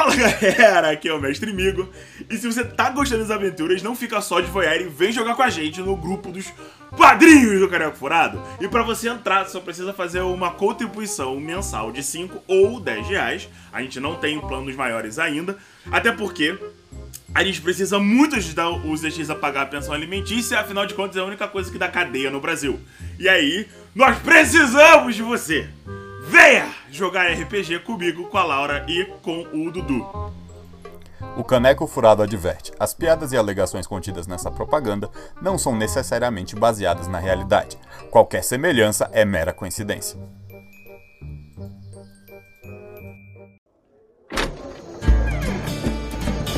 Fala galera, aqui é o Mestre Migo. E se você tá gostando das aventuras, não fica só de voyeur e vem jogar com a gente no grupo dos padrinhos do Caneco Furado. E para você entrar, só precisa fazer uma contribuição mensal de 5 ou 10 reais. A gente não tem planos maiores ainda, até porque a gente precisa muito ajudar os DX a pagar a pensão alimentícia, afinal de contas é a única coisa que dá cadeia no Brasil. E aí, nós precisamos de você! Venha jogar RPG comigo, com a Laura e com o Dudu. O Caneco Furado adverte: as piadas e alegações contidas nessa propaganda não são necessariamente baseadas na realidade. Qualquer semelhança é mera coincidência.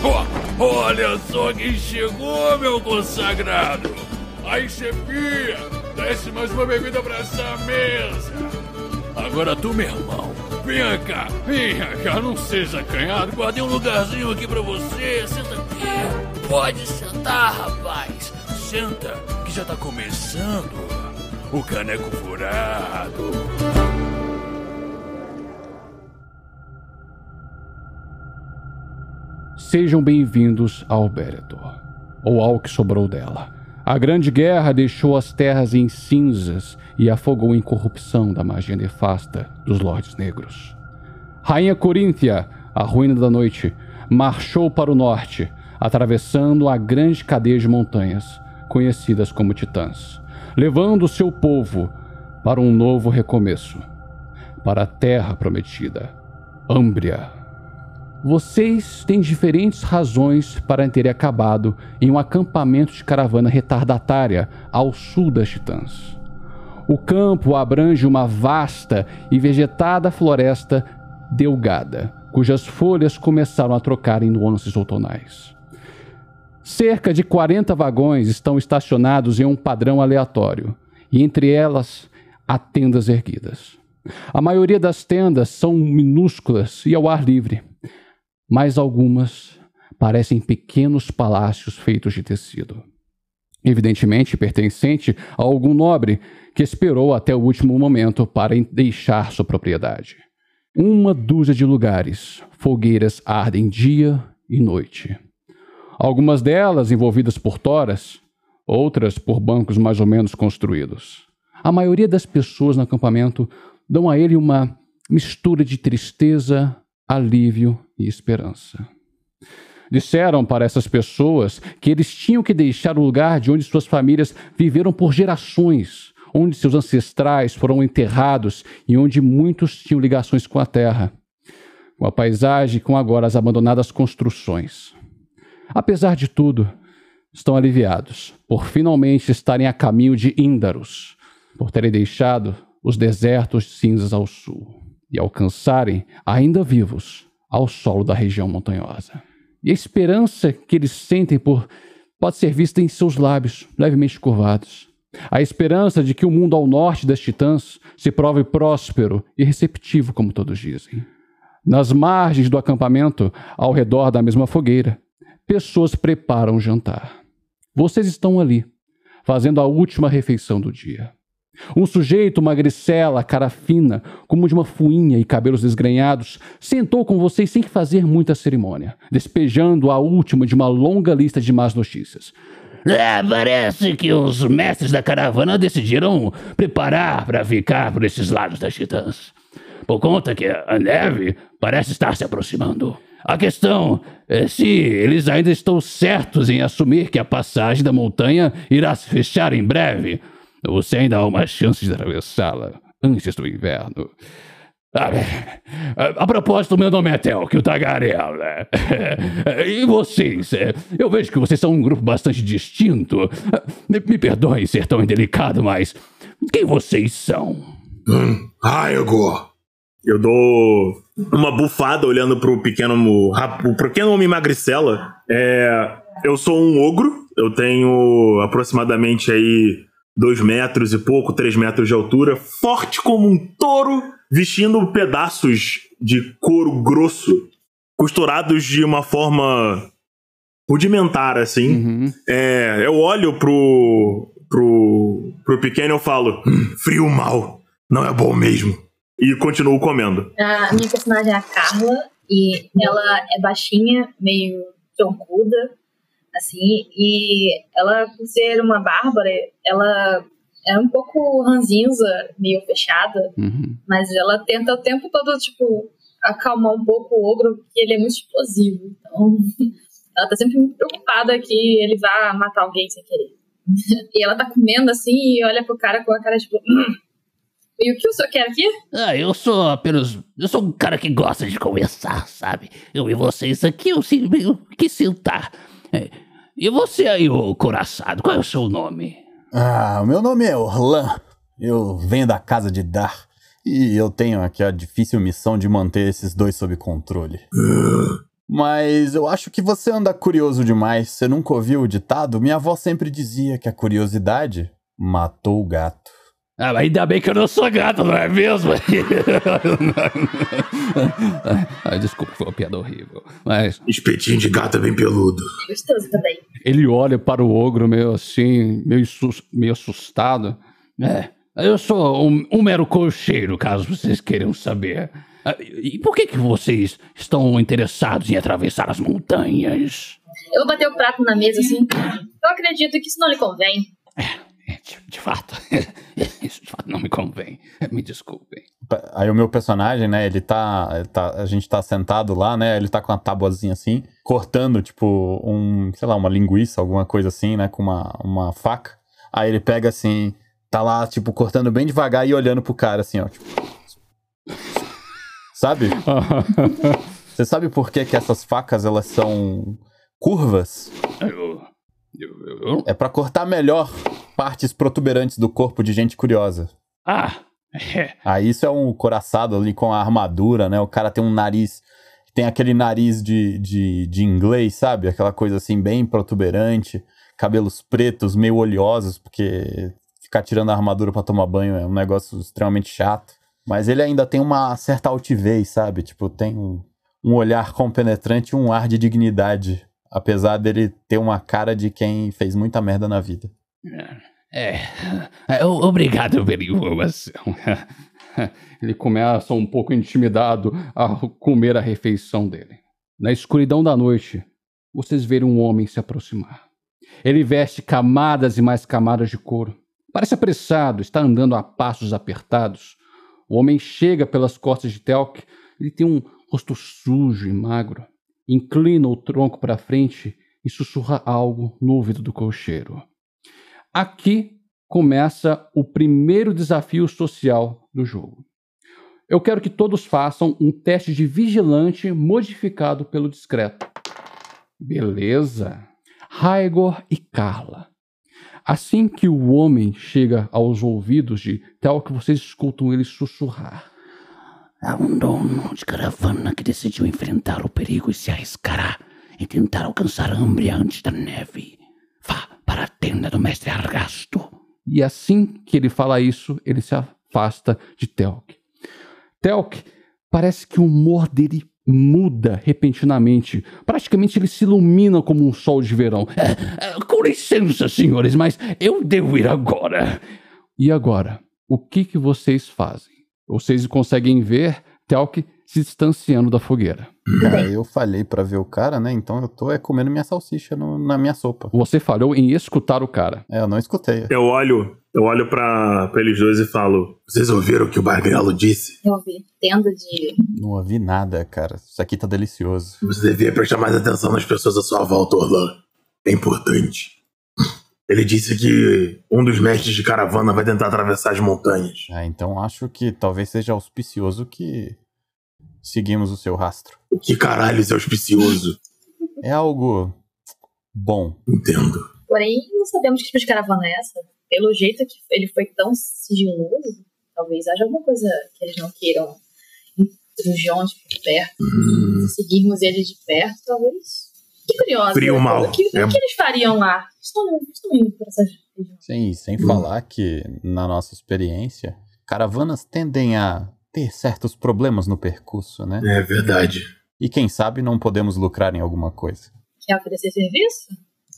Oh, olha só quem chegou, meu consagrado! Aí, chefia, desce mais uma bebida pra essa mesa! Agora tu, meu irmão, venha cá, venha cá, não seja acanhado. Guardei um lugarzinho aqui pra você. Senta aqui. Pode sentar, rapaz. Senta, que já tá começando o caneco furado. Sejam bem-vindos ao Beretor, ou ao que sobrou dela. A Grande Guerra deixou as terras em cinzas e afogou em corrupção da magia nefasta dos Lordes Negros. Rainha Corínthia, a ruína da noite, marchou para o norte, atravessando a grande cadeia de montanhas, conhecidas como Titãs, levando seu povo para um novo recomeço, para a terra prometida, Âmbria. Vocês têm diferentes razões para terem acabado em um acampamento de caravana retardatária ao sul das Titãs. O campo abrange uma vasta e vegetada floresta delgada, cujas folhas começaram a trocar em nuances outonais. Cerca de 40 vagões estão estacionados em um padrão aleatório, e entre elas há tendas erguidas. A maioria das tendas são minúsculas e ao ar livre mas algumas parecem pequenos palácios feitos de tecido. Evidentemente pertencente a algum nobre que esperou até o último momento para deixar sua propriedade. Uma dúzia de lugares, fogueiras ardem dia e noite. Algumas delas envolvidas por toras, outras por bancos mais ou menos construídos. A maioria das pessoas no acampamento dão a ele uma mistura de tristeza, alívio e esperança. Disseram para essas pessoas que eles tinham que deixar o lugar de onde suas famílias viveram por gerações, onde seus ancestrais foram enterrados e onde muitos tinham ligações com a terra, com a paisagem com agora as abandonadas construções. Apesar de tudo, estão aliviados por finalmente estarem a caminho de Índaros, por terem deixado os desertos cinzas ao sul e alcançarem, ainda vivos, ao solo da região montanhosa. E a esperança que eles sentem por pode ser vista em seus lábios, levemente curvados. A esperança de que o mundo ao norte das Titãs se prove próspero e receptivo, como todos dizem. Nas margens do acampamento, ao redor da mesma fogueira, pessoas preparam o jantar. Vocês estão ali, fazendo a última refeição do dia. Um sujeito magricela, cara fina, como de uma fuinha e cabelos desgrenhados, sentou com vocês sem fazer muita cerimônia, despejando a última de uma longa lista de más notícias. É, parece que os mestres da caravana decidiram preparar para ficar por esses lados das Titãs. Por conta que a neve parece estar se aproximando. A questão é se eles ainda estão certos em assumir que a passagem da montanha irá se fechar em breve você ainda há uma chance de atravessá-la antes do inverno. Ah, a, propósito, meu nome é Telk, o Tagarela. E vocês? Eu vejo que vocês são um grupo bastante distinto. Me, perdoem ser tão indelicado, mas quem vocês são? Hum, Raigo. Eu dou uma bufada olhando pro pequeno, o pequeno homem magricela. É, eu sou um ogro. Eu tenho aproximadamente aí dois metros e pouco, três metros de altura, forte como um touro, vestindo pedaços de couro grosso, costurados de uma forma rudimentar, assim. Uhum. É, eu olho pro, pro, pro pequeno e eu falo: hum, frio mal, não é bom mesmo. E continuo comendo. A minha personagem é a Carla. E ela é baixinha, meio troncuda, assim, e ela, por ser uma bárbara, ela é um pouco ranzinza, meio fechada, Uhum. mas ela tenta o tempo todo, tipo, acalmar um pouco o ogro, porque ele é muito explosivo. Então, ela tá sempre muito preocupada que ele vá matar alguém sem querer. e ela tá comendo assim e olha pro cara com a cara tipo. "Hum, e o que o senhor quer aqui? Ah, eu sou apenas. Eu sou um cara que gosta de conversar, sabe? Eu e vocês aqui, eu meio que sentar. E você aí, ô coraçado, qual é o seu nome? Ah, o meu nome é Orlan. Eu venho da casa de Dar. E eu tenho aqui a difícil missão de manter esses dois sob controle. Mas eu acho que você anda curioso demais. Você nunca ouviu o ditado? Minha avó sempre dizia que a curiosidade matou o gato. Ah, ainda bem que eu não sou gato, não é mesmo? ah, desculpa, foi uma piada horrível. Mas Espetinho de gato é bem peludo. Gostoso também. ele olha para o ogro meio assim, meio, sus- meio assustado. É, eu sou um, um mero cocheiro, caso vocês queiram saber. Ah, E por que, que vocês estão interessados em atravessar as montanhas? Eu vou bater o prato na mesa assim. Eu acredito que isso não lhe convém. É, De, fato, isso de fato não me convém. Me desculpem. Aí o meu personagem, né, ele tá, ele tá- A gente tá sentado lá, né? Ele tá com uma tabuazinha assim, cortando, tipo, um, sei lá, uma linguiça, alguma coisa assim, né? Com uma, uma faca. Aí ele pega assim, tá lá, tipo, cortando bem devagar e olhando pro cara, assim, ó. Tipo... Sabe? Você sabe por que, que essas facas elas são curvas? Eu, eu, eu- É pra cortar melhor partes protuberantes do corpo de gente curiosa. ah, é, Aí isso é um coraçado ali com a armadura, né? O cara tem um nariz. Tem aquele nariz de, de, de inglês, sabe? Aquela coisa assim, bem protuberante. Cabelos pretos, meio oleosos, porque ficar tirando a armadura pra tomar banho é um negócio extremamente chato. Mas ele ainda tem uma certa altivez, sabe? Tipo, tem um, um olhar compenetrante e um ar de dignidade. Apesar dele ter uma cara de quem fez muita merda na vida. é, é, o- Obrigado pela informação. Ele começa um pouco intimidado a comer a refeição dele. Na escuridão da noite, vocês veem um homem se aproximar. Ele veste camadas e mais camadas de couro. Parece apressado, está andando a passos apertados. O homem chega pelas costas de Telk. Ele tem um rosto sujo e magro. Inclina o tronco para frente e sussurra algo no ouvido do cocheiro. Aqui começa o primeiro desafio social do jogo. Eu quero que todos façam um teste de vigilante modificado pelo discreto. Beleza. Raigor e Carla. Assim que o homem chega aos ouvidos de tal que vocês escutam ele sussurrar. Há um dono de caravana que decidiu enfrentar o perigo e se arriscará em tentar alcançar a Ambria antes da neve. Vá para a tenda do mestre Argasto. E assim que ele fala isso, ele se afasta de Telk. Telk parece que o humor dele muda repentinamente. Praticamente ele se ilumina como um sol de verão. É, é, com licença, senhores, mas eu devo ir agora. E agora, o que, que vocês fazem? Vocês conseguem ver Telk se distanciando da fogueira. Cara, eu falhei pra ver o cara, né? Então eu tô é, comendo minha salsicha no- na minha sopa. Você falhou em escutar o cara. É, eu não escutei. Eu olho, eu olho pra, pra eles dois e falo: Vocês ouviram o que o Bargrelo disse? Eu ouvi. Tenda de. Não ouvi nada, cara. Isso aqui tá delicioso. Você devia prestar mais atenção nas pessoas à sua volta, Orlan. É importante. Ele disse que um dos mestres de caravana vai tentar atravessar as montanhas. Ah, então acho que talvez seja auspicioso que seguimos o seu rastro. O que caralho é auspicioso? É algo bom. Entendo. Porém, não sabemos que tipo de caravana é essa. Pelo jeito que ele foi tão sigiloso, talvez haja alguma coisa que eles não queiram intrujões por perto. Hum, Se seguirmos eles de perto, talvez. Que curioso. Frio né? mal. O que, o É. que eles fariam lá? Estão, estão indo por essas regiões. Sim, sem Hum. falar que, na nossa experiência, caravanas tendem a ter certos problemas no percurso, né? é verdade. E quem sabe não podemos lucrar em alguma coisa. Quer oferecer serviço?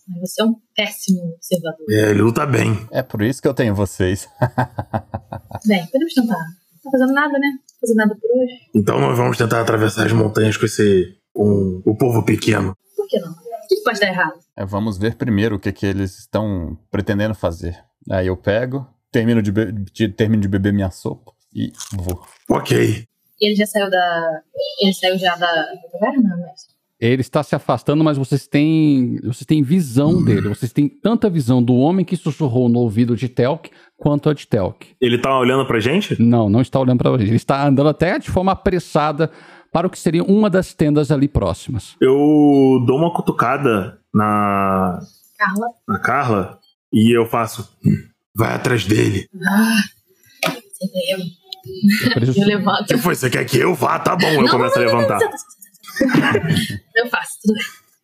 Mas você é um péssimo observador. É, ele luta bem. É por isso que eu tenho vocês. Bem, podemos tentar. Não tá fazendo nada, né? fazer nada por hoje. Então nós vamos tentar atravessar as montanhas com esse. com o povo pequeno. Que não? O que pode dar errado? É, vamos ver primeiro o que, que eles estão pretendendo fazer. Aí eu pego, termino de, de- termino de beber minha sopa e vou. Ok. E ele já saiu da. Ele saiu já da mas. Ele está se afastando, mas vocês têm, vocês têm visão dele. Vocês têm tanta visão do homem que sussurrou no ouvido de Telk quanto a de Telk. Ele tá olhando pra gente? Não, não está olhando para você. Ele está andando até de forma apressada para o que seria uma das tendas ali próximas. Eu dou uma cutucada na. Carla. na Carla e eu faço. "Hum, Vai atrás dele. Ah, eu. Eu preciso- Eu levanto. que foi? Você quer que eu vá? Tá bom, eu Não, começo a levantar. Senta, senta, senta, senta. Eu faço.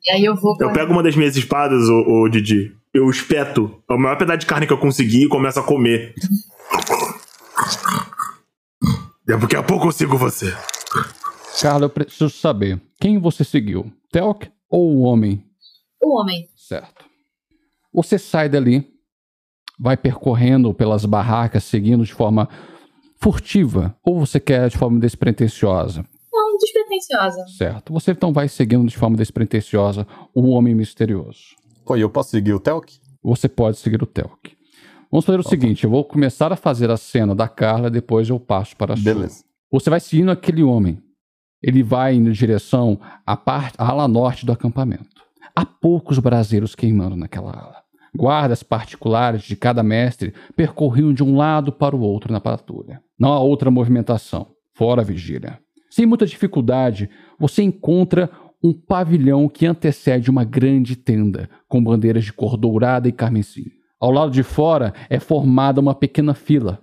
E aí eu vou. Eu pego uma das minhas espadas, ô, ô Didi. Eu espeto o maior pedaço de carne que eu conseguir e começo a comer. Daqui a pouco eu sigo você. Carla, eu preciso saber quem você seguiu, Telk ou o homem? O homem. Certo. Você sai dali, vai percorrendo pelas barracas, seguindo de forma furtiva, ou você quer de forma despretensiosa? Não, despretensiosa. Certo. Você então vai seguindo de forma despretensiosa o homem misterioso. Pô, e eu posso seguir o Telk? Você pode seguir o Telk. Vamos fazer o seguinte: eu vou começar a fazer a cena da Carla, depois eu passo para a sua. Beleza. Você vai seguindo aquele homem. Ele vai em direção à, parte, à ala norte do acampamento. Há poucos braseiros queimando naquela ala. Guardas particulares de cada mestre percorriam de um lado para o outro na patrulha. Não há outra movimentação, fora a vigília. Sem muita dificuldade, você encontra um pavilhão que antecede uma grande tenda, com bandeiras de cor dourada e carmesim. Ao lado de fora é formada uma pequena fila.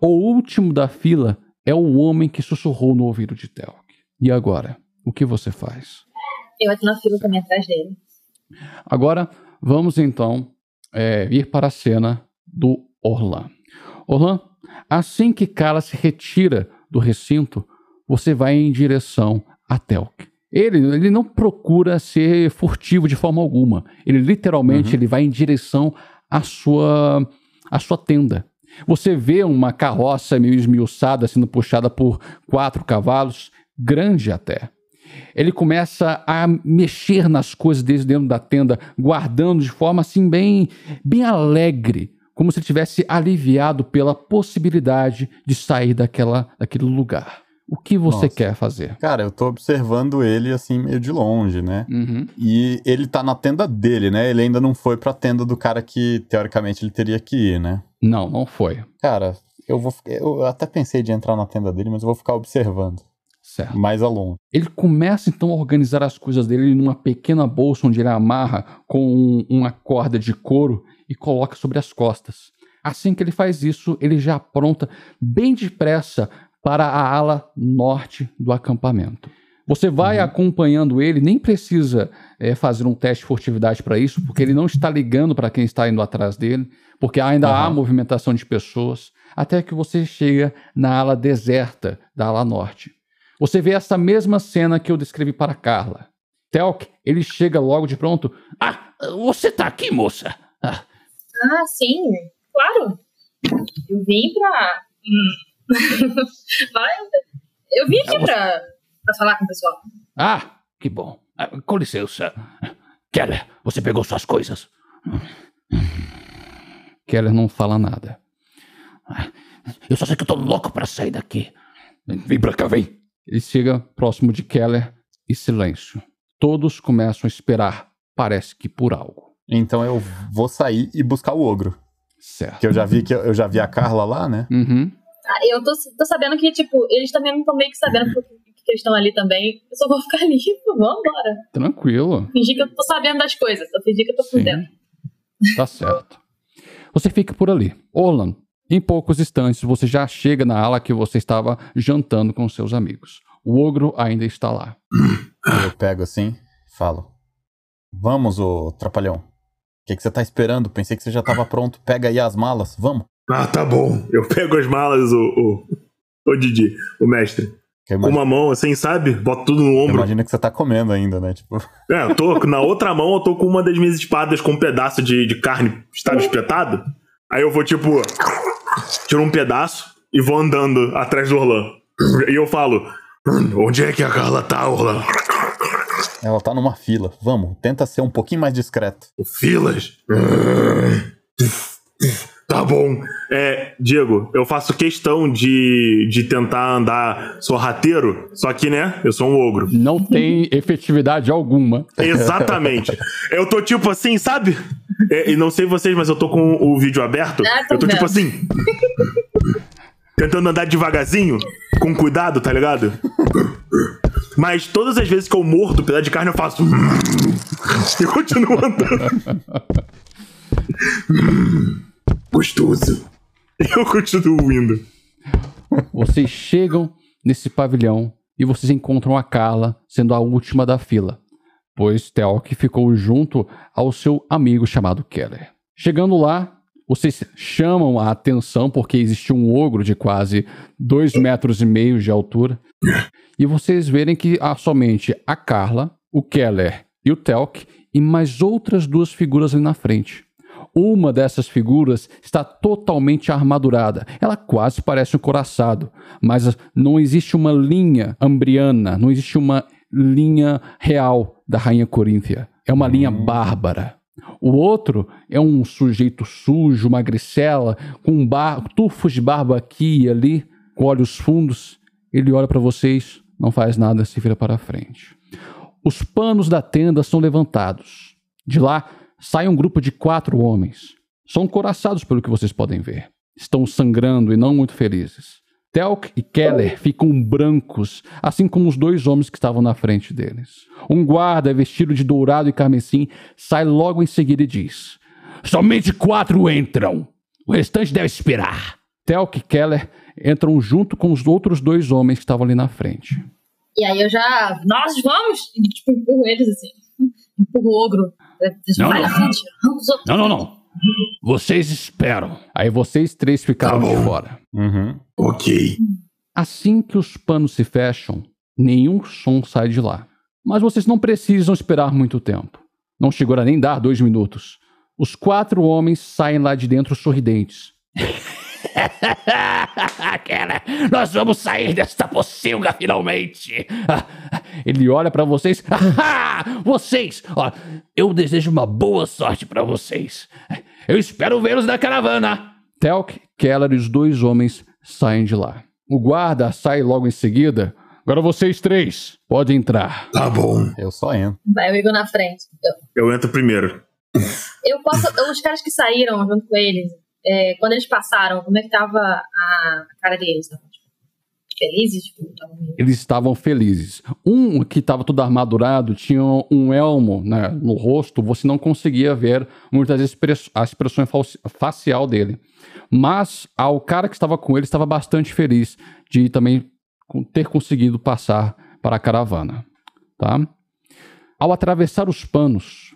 O último da fila é o homem que sussurrou no ouvido de Telk. E agora, o que você faz? Eu entro na fila também atrás dele. Agora, vamos então é, ir para a cena do Orlan. Orlan, assim que Kala se retira do recinto, você vai em direção a Telk. Ele, ele não procura ser furtivo de forma alguma. Ele literalmente ele vai em direção à sua, à sua tenda. Você vê uma carroça meio esmiuçada sendo puxada por quatro cavalos, grande até. Ele começa a mexer nas coisas desde dentro da tenda, guardando de forma assim bem, bem alegre, como se ele tivesse aliviado pela possibilidade de sair daquela, daquele lugar. O que você Nossa. quer fazer? Cara, eu tô observando ele assim meio de longe, né? Uhum. E ele tá na tenda dele, né? Ele ainda não foi pra tenda do cara que teoricamente ele teria que ir, né? Não, não foi. Cara, eu vou. Eu até pensei de entrar na tenda dele, mas eu vou ficar observando. Certo. Mais a longe. Ele começa então a organizar as coisas dele numa pequena bolsa onde ele amarra com um- uma corda de couro e coloca sobre as costas. Assim que ele faz isso, ele já apronta bem depressa para a ala norte do acampamento. Você vai acompanhando ele, nem precisa eh, fazer um teste de furtividade para isso, porque ele não está ligando para quem está indo atrás dele, porque ainda há Aham. movimentação de pessoas, até que você chega na ala deserta da ala norte. Você vê essa mesma cena que eu descrevi para Carla. Telk, ele chega logo de pronto. Ah, você tá aqui, moça? Ah, Ah, sim, claro. Eu vim pra. Hum. Vai, eu vim aqui pra, pra falar com o pessoal. ah, que bom. Ah, com licença. Keller, você pegou suas coisas? Keller não fala nada. Eu só sei que eu tô louco pra sair daqui. Vem pra cá, vem. Ele chega próximo de Keller e silêncio. Todos começam a esperar, parece que por algo. Então eu vou sair e buscar o ogro. Certo. Que eu já vi que eu já vi a Carla lá, né? Uhum. Ah, eu tô, tô sabendo que, tipo, eles também não estão meio que sabendo que eles estão ali também. Eu só vou ficar ali, vamos embora. Tranquilo. Fingir que eu tô sabendo das coisas. Eu fingir que eu tô por Sim. dentro. Tá certo. Você fica por ali. Orlan, em poucos instantes você já chega na ala que você estava jantando com seus amigos. O ogro ainda está lá. Eu pego assim, falo. Vamos, ô trapalhão. O que, que você tá esperando? Pensei que você já tava pronto. Pega aí as malas, vamos. Ah, tá bom. Eu pego as malas, o, o, o Didi, o mestre. Imagino, uma mão, assim, sabe? Boto tudo no ombro. imagino que você tá comendo ainda, né? Tipo, É, eu tô na outra mão, eu tô com uma das minhas espadas com um pedaço de, de carne, sabe, espetado. Aí eu vou, tipo, tiro um pedaço e vou andando atrás do Orlan. E eu falo: Onde é que a Carla tá, Orlando? Ela tá numa fila. Vamos, tenta ser um pouquinho mais discreto. Filas? Tá bom. É, Diego, eu faço questão de, de tentar andar sorrateiro, só que, né, eu sou um ogro. Não tem efetividade alguma. Exatamente. Eu tô tipo assim, sabe? É, e não sei vocês, mas eu tô com o vídeo aberto. Ah, tô eu tô tipo assim. Tentando andar devagarzinho, com cuidado, tá ligado? Mas todas as vezes que eu mordo pedaço de carne, eu faço. E continuo andando. Gostoso. Eu continuo indo. Vocês chegam nesse pavilhão e vocês encontram a Carla sendo a última da fila, pois Telk ficou junto ao seu amigo chamado Keller. Chegando lá, vocês chamam a atenção porque existe um ogro de quase dois metros e meio de altura e vocês verem que há somente a Carla, o Keller e o Telk e mais outras duas figuras ali na frente. Uma dessas figuras está totalmente armadurada. Ela quase parece um coraçado, mas não existe uma linha ambriana, não existe uma linha real da rainha Corínthia. É uma linha bárbara. O outro é um sujeito sujo, magricela, com bar... tufos de barba aqui e ali, com olhos fundos. Ele olha para vocês, não faz nada, se vira para frente. Os panos da tenda são levantados. De lá sai um grupo de quatro homens. São coraçados pelo que vocês podem ver. Estão sangrando e não muito felizes. Telk e Keller ficam brancos, assim como os dois homens que estavam na frente deles. Um guarda vestido de dourado e carmesim sai logo em seguida e diz: Somente quatro entram. O restante deve esperar. Telk e Keller entram junto com os outros dois homens que estavam ali na frente. E aí eu já. Nós vamos! E tipo, empurro eles assim. Empurro o ogro. Não, Vai não. na frente. Vamos, outros. Não, não, não. Vocês esperam. Aí vocês três ficaram Tá de fora. Uhum. Ok. Assim que os panos se fecham, nenhum som sai de lá. Mas vocês não precisam esperar muito tempo. Não chegou a nem dar dois minutos. Os quatro homens saem lá de dentro sorridentes. Keller, nós vamos sair desta pocilga finalmente. Ele olha pra vocês. Vocês, ó, eu desejo uma boa sorte pra vocês. Eu espero vê-los na caravana. Telk, Keller e os dois homens saem de lá. O guarda sai logo em seguida. Agora vocês três podem entrar. Tá bom. Eu só entro. Vai o Igor na frente. Eu, Eu entro primeiro. eu posso. eu- Os caras que saíram junto com eles, é, quando eles passaram, como é que tava a cara deles? Tipo, felizes? Tipo, Eles estavam felizes. Um que estava todo armadurado tinha um elmo né, no rosto, você não conseguia ver muitas express a expressão facial dele. Mas ah, o cara que estava com ele estava bastante feliz de também ter conseguido passar para a caravana. Tá? Ao atravessar os panos,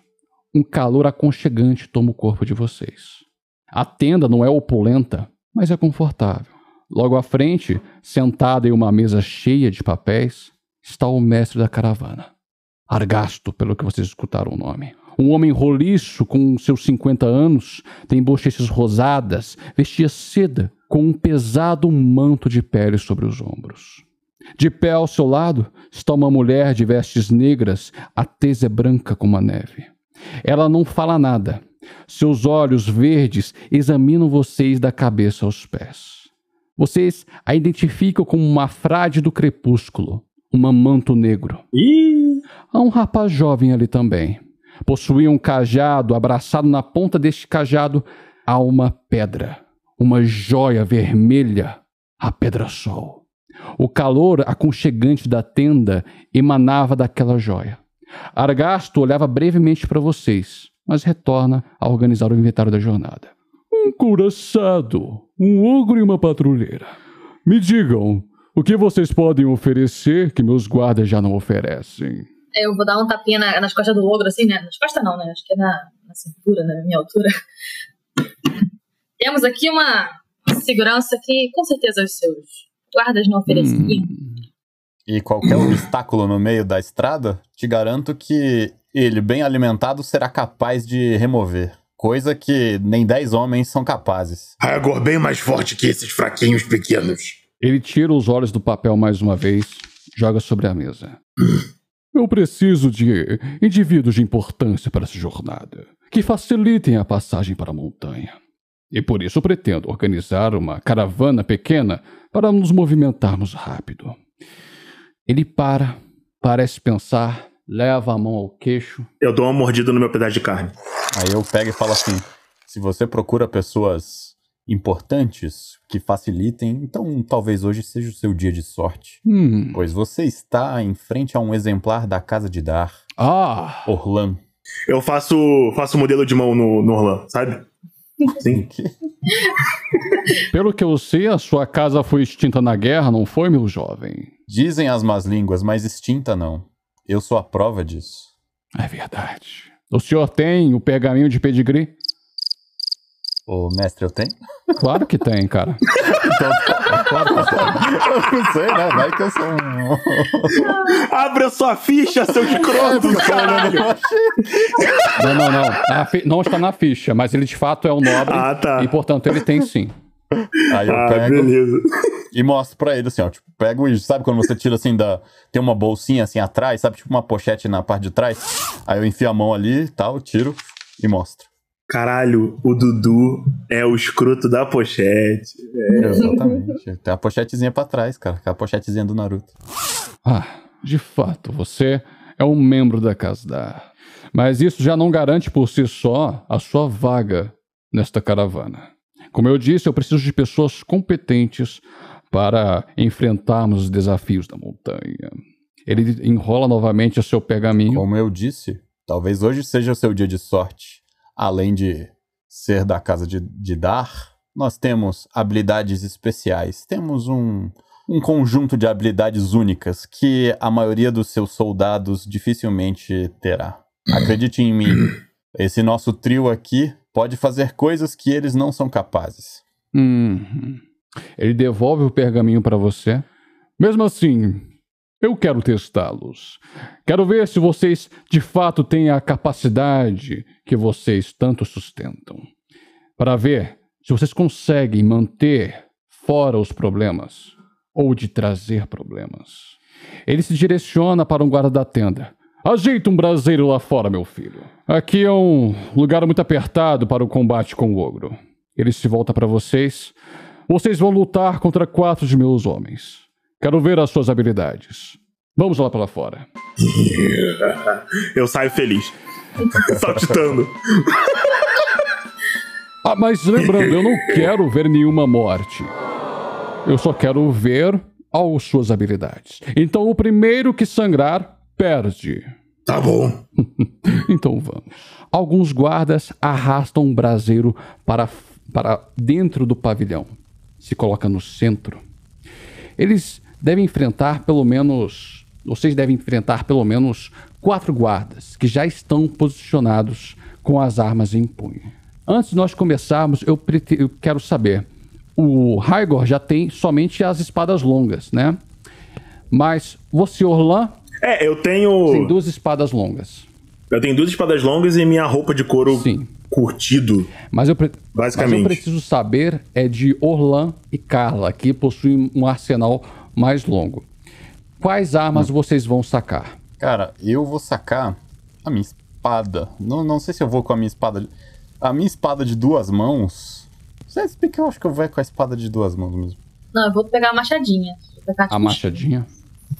um calor aconchegante toma o corpo de vocês. A tenda não é opulenta, mas é confortável. Logo à frente, sentado em uma mesa cheia de papéis, está o mestre da caravana. Argasto, pelo que vocês escutaram o nome. Um homem roliço com seus 50 anos, tem bochechas rosadas, vestia seda com um pesado manto de pele sobre os ombros. De pé ao seu lado está uma mulher de vestes negras, a tez é branca como a neve. Ela não fala nada. Seus olhos verdes examinam vocês da cabeça aos pés. Vocês a identificam como uma frade do crepúsculo, uma manto negro. Ih! Há um rapaz jovem ali também. Possuía um cajado, abraçado na ponta deste cajado há uma pedra, uma joia vermelha, a pedra-sol. O calor aconchegante da tenda emanava daquela joia. Argasto olhava brevemente para vocês, mas retorna a organizar o inventário da jornada. Um couraçado, um ogro e uma patrulheira. Me digam, o que vocês podem oferecer que meus guardas já não oferecem? Eu vou dar um tapinha na- nas costas do ogro, assim, né? Nas costas não, né? Acho que é na, na cintura, na minha altura. Temos aqui uma segurança que com certeza os seus guardas não ofereceriam. Hum, E qualquer obstáculo no meio da estrada, te garanto que ele, bem alimentado, será capaz de remover. Coisa que nem dez homens são capazes. Ragor bem mais forte que esses fraquinhos pequenos. Ele tira os olhos do papel mais uma vez, joga sobre a mesa. Eu preciso de indivíduos de importância para essa jornada, que facilitem a passagem para a montanha. E por isso pretendo organizar uma caravana pequena para nos movimentarmos rápido. Ele para, parece pensar, leva a mão ao queixo. Eu dou uma mordida no meu pedaço de carne. Aí eu pego e falo assim: se você procura pessoas importantes que facilitem, então talvez hoje seja o seu dia de sorte. Hum. Pois você está em frente a um exemplar da Casa de Dar, Ah! Orlan. Eu faço, faço modelo de mão no, no Orlan, sabe? Sim. Pelo que eu sei, a sua casa foi extinta na guerra, não foi, meu jovem? Dizem as más línguas, mas extinta não. Eu sou a prova disso. É verdade. O senhor tem o pergaminho de pedigree? Ô, mestre, eu tenho? Claro que tem, cara. Claro que eu tenho. Eu não sei, né? Vai que eu sou um. Abre a sua ficha, seu escroto, caralho! Não, não, não. A fi- Não está na ficha, mas ele de fato é o nobre. Ah, tá. E portanto ele tem sim. Aí eu Ah, pego beleza. e mostro pra ele assim, ó. Tipo, pego e sabe quando você tira assim da. Tem uma bolsinha assim atrás, sabe? Tipo uma pochete na parte de trás. Aí eu enfio a mão ali e tal, tiro e mostro. Caralho, o Dudu é o escroto da pochete. Exatamente. Tem a pochetezinha pra trás, cara. Aquela pochetezinha do Naruto. Ah, de fato, você é um membro da Casa da. Mas isso já não garante por si só a sua vaga nesta caravana. Como eu disse, eu preciso de pessoas competentes para enfrentarmos os desafios da montanha. Ele enrola novamente o seu pergaminho. Como eu disse, talvez hoje seja o seu dia de sorte. Além de ser da casa de, de Dar, nós temos habilidades especiais. Temos um, um conjunto de habilidades únicas que a maioria dos seus soldados dificilmente terá. Acredite em mim, esse nosso trio aqui pode fazer coisas que eles não são capazes. Uhum. Ele devolve o pergaminho para você. Mesmo assim, eu quero testá-los. Quero ver se vocês de fato têm a capacidade que vocês tanto sustentam. Para ver se vocês conseguem manter fora os problemas ou de trazer problemas. Ele se direciona para um guarda da tenda. Ajeita um braseiro lá fora, meu filho. Aqui é um lugar muito apertado para o combate com o ogro. Ele se volta para vocês. Vocês vão lutar contra quatro de meus homens. Quero ver as suas habilidades. Vamos lá para fora. Eu saio feliz. Saltitando. Ah, mas lembrando, eu não quero ver nenhuma morte. Eu só quero ver as suas habilidades. Então o primeiro que sangrar, perde. Tá bom. Então vamos. Alguns guardas arrastam um braseiro para, para dentro do pavilhão. Se coloca no centro. Eles devem enfrentar pelo menos. Vocês devem enfrentar pelo menos quatro guardas que já estão posicionados com as armas em punho. Antes de nós começarmos, eu, eu quero saber. O Raigor já tem somente as espadas longas, né? Mas você, Orlan, É, eu tenho. tem duas espadas longas. Eu tenho duas espadas longas e minha roupa de couro Sim. curtido. Mas eu, pre- mas Basicamente. eu preciso saber é de Orlan e Carla, que possuem um arsenal mais longo. Quais armas vocês vão sacar? Cara, eu vou sacar a minha espada. Não, não sei se eu vou com a minha espada. de- A minha espada de duas mãos. Você explica, eu acho que eu vou com a espada de duas mãos mesmo. Não, eu vou pegar a machadinha. Vou pegar, A machadinha?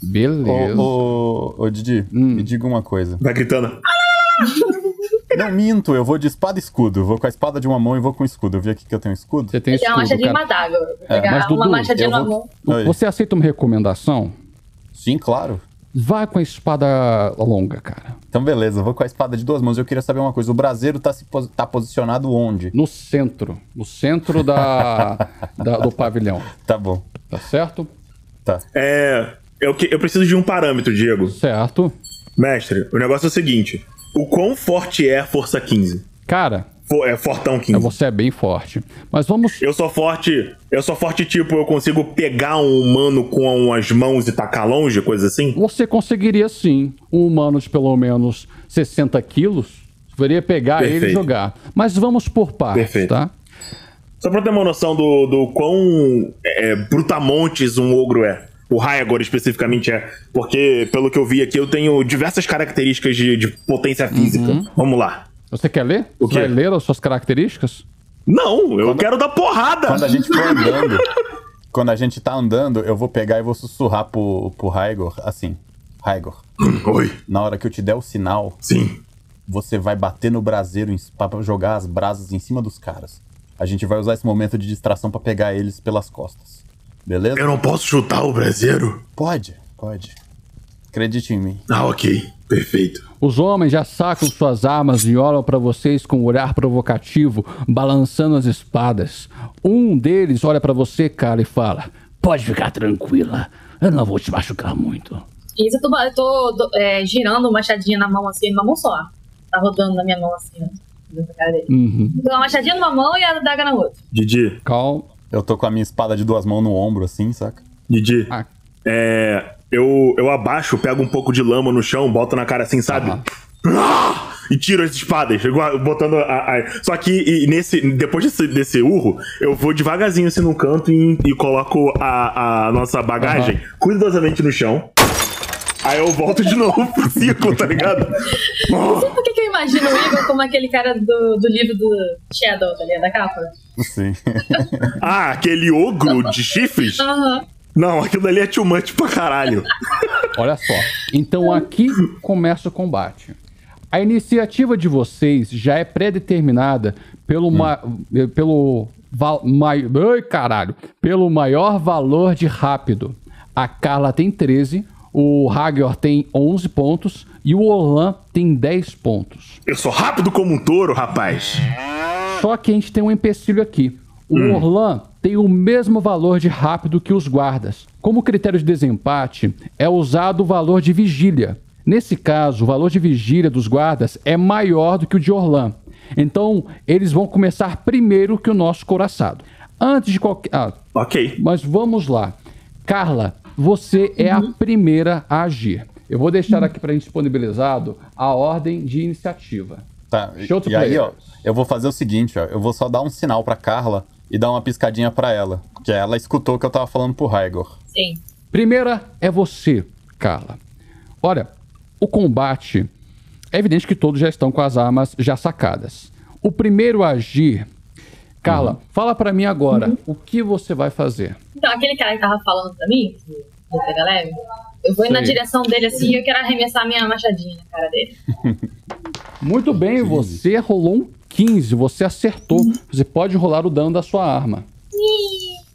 Beleza. Ô, ô, ô, Didi, Hum. me diga uma coisa. Vai gritando. Não minto, eu vou de espada e escudo. Eu vou com a espada de uma mão e vou com o escudo. Eu vi aqui que eu tenho escudo. Você tem uma escudo, machadinha e uma cara. adaga. Vou pegar mas, uma Dudu, machadinha eu na vou- mão. Você aceita uma recomendação? Sim, claro. Vá com a espada longa, cara. Então beleza, eu vou com a espada de duas mãos. Eu queria saber uma coisa. O braseiro tá, se pos- tá posicionado onde? No centro. No centro da, da- do pavilhão. Tá bom. Tá certo? Tá. É. Eu, que- eu preciso de um parâmetro, Diego. Certo. Mestre, o negócio é o seguinte: o quão forte é a Força 15? Cara, Fo- É Fortão 15. você é bem forte. Mas vamos. Eu sou forte. Eu sou forte, tipo, eu consigo pegar um humano com as mãos e tacar longe, coisa assim? Você conseguiria sim um humano de pelo menos 60 quilos. Poderia pegar ele e Perfeito. jogar. Mas vamos por partes, Perfeito. tá? Só pra ter uma noção do, do quão é, brutamontes um ogro é. O Hyagor especificamente é. Porque, pelo que eu vi aqui, eu tenho diversas características de, de potência física. Vamos lá. Você quer ler? O Você quê? vai ler as suas características? Não, eu quero dar porrada! Quando a gente for andando, quando a gente tá andando, eu vou pegar e vou sussurrar pro, pro Raigor, assim. Raigor, Oi, na hora que eu te der o sinal, sim. você vai bater no braseiro pra jogar as brasas em cima dos caras. A gente vai usar esse momento de distração pra pegar eles pelas costas. Beleza? Eu não posso chutar o braseiro? Pode, pode. Acredite em mim. Ah, ok. Perfeito. Os homens já sacam suas armas e olham para vocês com um olhar provocativo, balançando as espadas. Um deles olha para você, cara, e fala: Pode ficar tranquila. Eu não vou te machucar muito. Isso eu tô, eu tô é, girando o machadinho na mão assim, numa mão só. Tá rodando na minha mão assim, dele. Uhum. Então, a machadinha numa mão e a daga na outra. Didi, Calma. Eu tô com a minha espada de duas mãos no ombro, assim, saca? Didi. Ah. É. Eu, eu abaixo, pego um pouco de lama no chão, boto na cara assim, sabe? Ah! E tiro as espadas, botando a. a- Só que e nesse, depois desse, desse urro, eu vou devagarzinho assim num canto e, e coloco a, a nossa bagagem cuidadosamente no chão. Aí eu volto de novo pro ciclo, tá ligado? Ah! Por que, que eu imagino o Igor como aquele cara do, do livro do Shadow, tá ligado? Da capa? Sim. Ah, aquele ogro de chifres? Aham. Não, aquilo ali é too much pra caralho. Olha só. Então aqui começa o combate. A iniciativa de vocês já é pré-determinada pelo, ma- eh, pelo, mai- ai, caralho, pelo maior valor de rápido. A Carla tem 13, o Hagior tem 11 pontos e o Orlan tem 10 pontos. Eu sou rápido como um touro, rapaz. Só que a gente tem um empecilho aqui. O Orlan tem o mesmo valor de rápido que os guardas. Como critério de desempate, é usado o valor de vigília. Nesse caso, o valor de vigília dos guardas é maior do que o de Orlan. Então, eles vão começar primeiro que o nosso coraçado. Antes de qualquer. Ah, Ok. mas vamos lá. Carla, você é a primeira a agir. Eu vou deixar aqui para disponibilizado a ordem de iniciativa. Tá. Show to e aí, ó, eu vou fazer o seguinte, ó. Eu vou só dar um sinal pra Carla e dar uma piscadinha pra ela. Que ela escutou o que eu tava falando pro Raigor. Sim. Primeira é você, Carla. Olha, o combate. É evidente que todos já estão com as armas já sacadas. O primeiro a agir. Carla, fala pra mim agora o que você vai fazer. Então, aquele cara que tava falando pra mim, do pega leve, eu vou na direção dele assim e eu quero arremessar minha machadinha na cara dele. Muito bem, você rolou um 15, você acertou. Você pode rolar o dano da sua arma.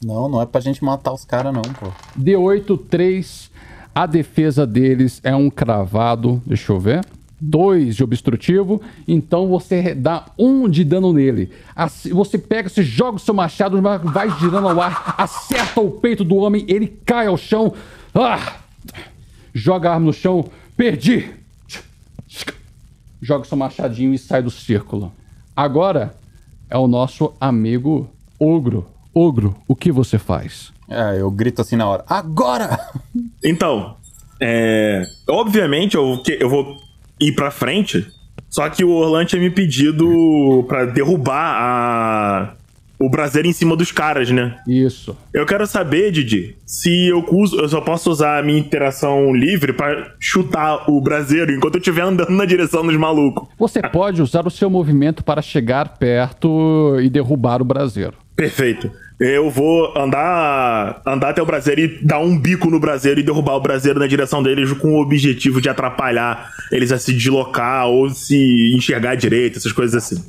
Não, não é pra gente matar os caras, não, pô. D8, 3. A defesa deles é um cravado. Deixa eu ver. 2 de obstrutivo. Então você dá um de dano nele. Assim, você pega, você joga o seu machado, vai girando ao ar, acerta o peito do homem, ele cai ao chão. Ah! Joga a arma no chão. Perdi! Joga o seu machadinho e sai do círculo. Agora é o nosso amigo Ogro. Ogro, o que você faz? É, eu grito assim na hora. Agora! Então, é. Obviamente eu, que- eu vou ir pra frente. Só que o Orlan tinha me pedido pra derrubar a. O braseiro em cima dos caras, né? Isso. Eu quero saber, Didi, se eu uso, eu só posso usar a minha interação livre pra chutar o braseiro enquanto eu estiver andando na direção dos malucos. Você pode usar o seu movimento para chegar perto e derrubar o braseiro. Perfeito. Eu vou andar andar até o braseiro e dar um bico no braseiro e derrubar o braseiro na direção deles com o objetivo de atrapalhar eles a se deslocar ou se enxergar direito, essas coisas assim.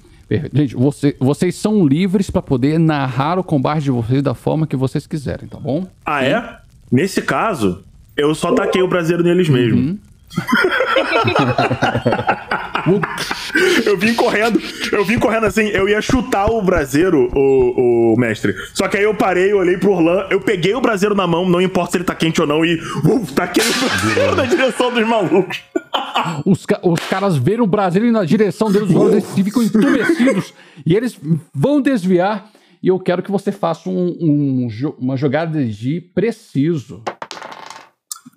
Gente, você- vocês são livres para poder narrar o combate de vocês da forma que vocês quiserem, tá bom? Ah, é? Nesse caso, eu só taquei o braseiro neles mesmo. eu vim correndo, eu vim correndo assim, eu ia chutar o braseiro, o, o mestre. Só que aí eu parei, eu olhei pro Orlan, eu peguei o braseiro na mão, não importa se ele tá quente ou não, e uh, taquei o braseiro na direção dos malucos. Os, ca- os caras veem o Brasil na direção deles, os olhos deles ficam entumecidos e eles vão desviar. E eu quero que você faça um- um uma jogada de preciso.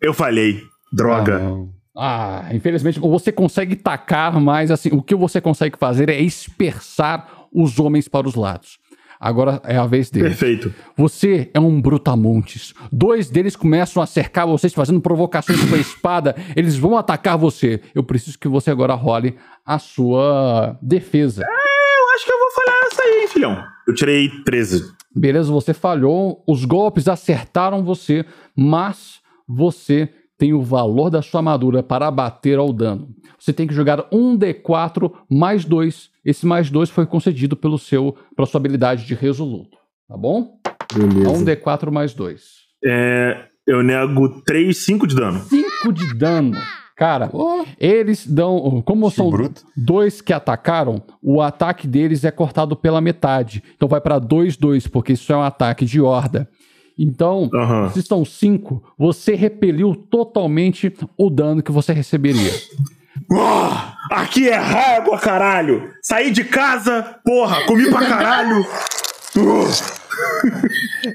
Eu falhei. Droga. Ah, não. Ah, infelizmente, você consegue tacar, mas assim, o que você consegue fazer é dispersar os homens para os lados. Agora é a vez deles. Perfeito. Você é um brutamontes. Dois deles começam a cercar vocês, fazendo provocações com a espada. Eles vão atacar você. Eu preciso que você agora role a sua defesa. Eu acho que eu vou falhar essa aí, hein, filhão. Eu tirei 13. Beleza, você falhou. Os golpes acertaram você, mas você tem o valor da sua armadura para abater ao dano. Você tem que jogar um D4 mais 2. Esse mais 2 foi concedido pelo seu, pela sua habilidade de resoluto. Tá bom? Beleza. Um D4 mais 2. É, eu nego 3, 5 de dano. 5 de dano. Cara, eles dão. Como Que são bruto. dois que atacaram, o ataque deles é cortado pela metade. Então vai pra 2-2, porque isso é um ataque de horda. Então, Aham. se estão 5, você repeliu totalmente o dano que você receberia. Ah, aqui é régua, caralho! Saí de casa, porra, comi pra caralho!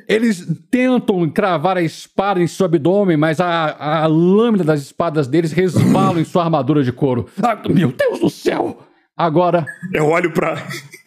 Eles tentam cravar a espada em seu abdômen, mas a, a lâmina das espadas deles resvalam em sua armadura de couro. Ah, meu Deus do céu! Agora, Eu olho pra.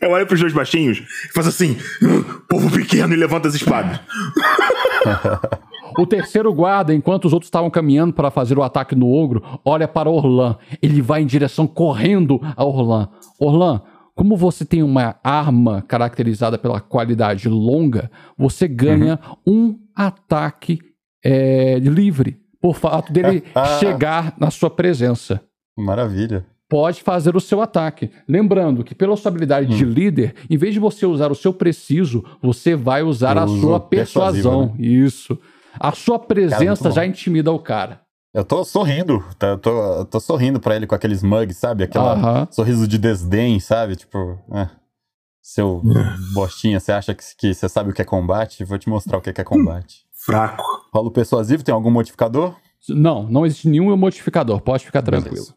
Eu olho pros dois baixinhos e faço assim: "Ah, povo pequeno e levanta as espadas. O terceiro guarda, enquanto os outros estavam caminhando para fazer o ataque no ogro, olha para Orlan. Ele vai em direção correndo a Orlan. Orlan, como você tem uma arma caracterizada pela qualidade longa, você ganha um ataque é, livre por fato dele chegar na sua presença. Maravilha. Pode fazer o seu ataque. Lembrando que, pela sua habilidade Hum. de líder, em vez de você usar o seu preciso, você vai usar Eu a sua persuasiva, persuasão. Isso. A sua presença bom. já intimida o cara. Eu tô sorrindo, tá? eu tô, eu tô sorrindo pra ele com aqueles mugs, sabe? Aquela Aham. sorriso de desdém, sabe? Tipo, é. Seu bostinha, você acha que, que você sabe o que é combate? Vou te mostrar o que é que é combate. Fraco. Rolo persuasivo, tem algum modificador? Não, não existe nenhum modificador. Pode ficar tranquilo. Beleza.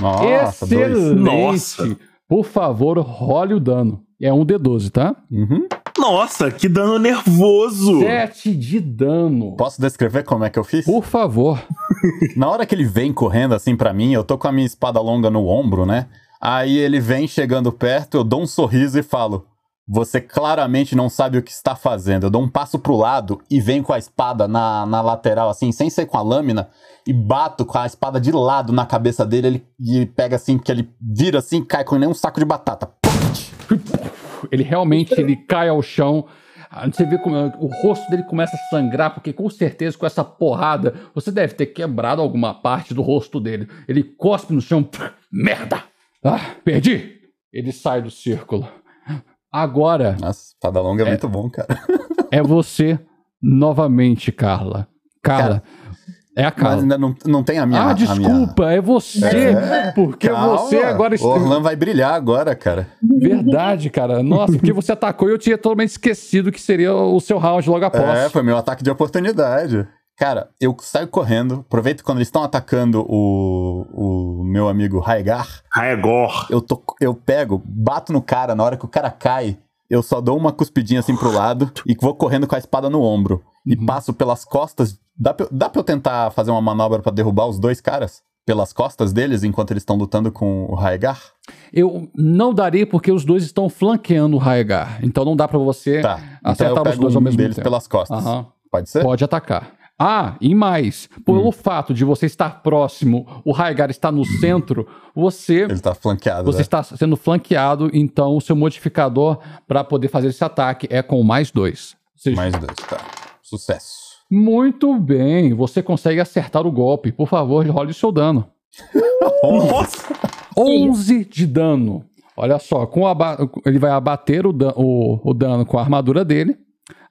Nossa. Excelente. Nossa. Por favor, role o dano. É um D12, tá? Uhum. Nossa, que dano nervoso! 7 de dano. Posso descrever como é que eu fiz? Por favor. Na hora que ele vem correndo assim pra mim, eu tô com a minha espada longa no ombro, né? Aí ele vem chegando perto, eu dou um sorriso e falo: Você claramente não sabe o que está fazendo. Eu dou um passo pro lado e venho com a espada na, na lateral, assim, sem ser com a lâmina, e bato com a espada de lado na cabeça dele. Ele, ele pega assim, que ele vira assim, cai com nem um saco de batata. Ele realmente ele cai ao chão. Ah, Você vê como o rosto dele começa a sangrar, porque com certeza com essa porrada você deve ter quebrado alguma parte do rosto dele. Ele cospe no chão. Merda! Ah, perdi! Ele sai do círculo. Agora Nossa, espada longa é, muito bom, cara. é você novamente, Carla. Carla. é a Mas Carla. ainda não, não tem a minha. ah, a minha- desculpa, é você. porque Calma, você agora O Orlan vai brilhar agora, cara. Verdade, cara. Nossa, porque você atacou e eu tinha totalmente esquecido que seria o seu round logo após. É, foi meu ataque de oportunidade. Cara, eu saio correndo, aproveito quando eles estão atacando o, o meu amigo Raigar, Raegor. eu, tô, eu pego, bato no cara, na hora que o cara cai, eu só dou uma cuspidinha assim pro lado e vou correndo com a espada no ombro. E passo pelas costas. Dá pra, eu- dá pra eu tentar fazer uma manobra pra derrubar os dois caras? Pelas costas deles, enquanto eles estão lutando com o Raigar? Eu não daria porque os dois estão flanqueando o Raegar. Então não dá pra você Tá. Então acertar eu os dois ao um mesmo deles tempo. pelas costas. Aham. Pode ser? Pode atacar. Ah, e mais, pelo fato de você estar próximo, o Raegar está no centro, você Ele tá flanqueado. você né? está sendo flanqueado, então o seu modificador para poder fazer esse ataque é com mais dois. Seja, Mais dois, tá. Sucesso. Muito bem, você consegue acertar o golpe. Por favor, role o seu dano. Nossa! 11 de dano. Olha só, com ele vai abater o, dan- o- o dano com a armadura dele.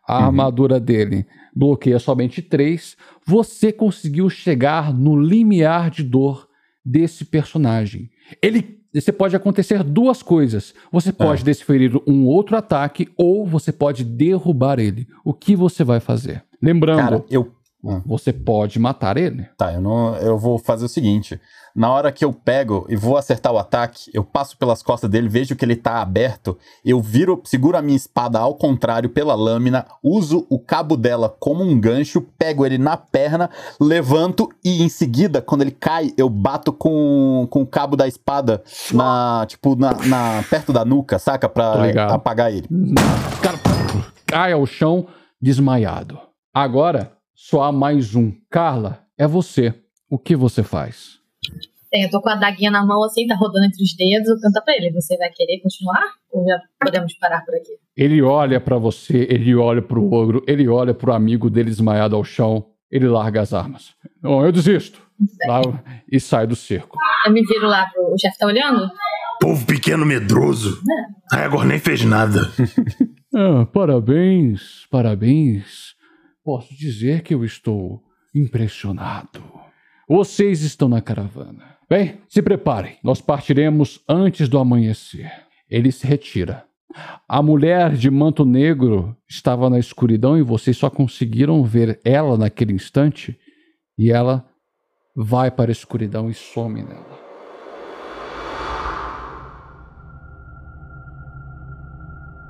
A armadura dele bloqueia somente 3. Você conseguiu chegar no limiar de dor desse personagem. Ele. Você pode acontecer duas coisas. Você pode desferir um outro ataque ou você pode derrubar ele. O que você vai fazer? Lembrando, Cara, eu Hum. Você pode matar ele. Tá, eu não. Eu vou fazer o seguinte. Na hora que eu pego e vou acertar o ataque, eu passo pelas costas dele, vejo que ele tá aberto, eu viro, seguro a minha espada ao contrário pela lâmina, uso o cabo dela como um gancho, pego ele na perna, levanto e em seguida, quando ele cai, eu bato com, com o cabo da espada na, tipo, na, na- perto da nuca, saca? Pra apagar ele. O cara cai ao chão desmaiado. Agora, só há mais um. Carla, é você. O que você faz? Bem, eu tô com a daguinha na mão assim, tá rodando entre os dedos. Eu pergunto pra ele: você vai querer continuar? Ou já podemos parar por aqui? Ele olha pra você, ele olha pro ogro, ele olha pro amigo dele desmaiado ao chão, ele larga as armas. Bom, eu desisto. Lá, e sai do cerco. Eu me viro lá pro. O chefe tá olhando? Povo pequeno medroso. Aí agora nem fez nada. Ah, parabéns, parabéns. Posso dizer que eu estou impressionado. Vocês estão na caravana. Bem, se preparem. Nós partiremos antes do amanhecer. Ele se retira. A mulher de manto negro estava na escuridão e vocês só conseguiram ver ela naquele instante. E ela vai para a escuridão e some nela.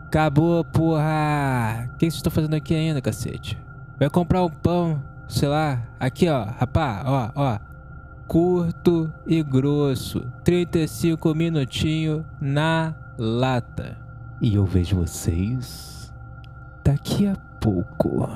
Acabou, porra! O que vocês estão fazendo aqui ainda, cacete? Vai comprar um pão, sei lá. Aqui, ó, rapá, ó, ó. Curto e grosso. 35 minutinhos na lata. E eu vejo vocês daqui a pouco.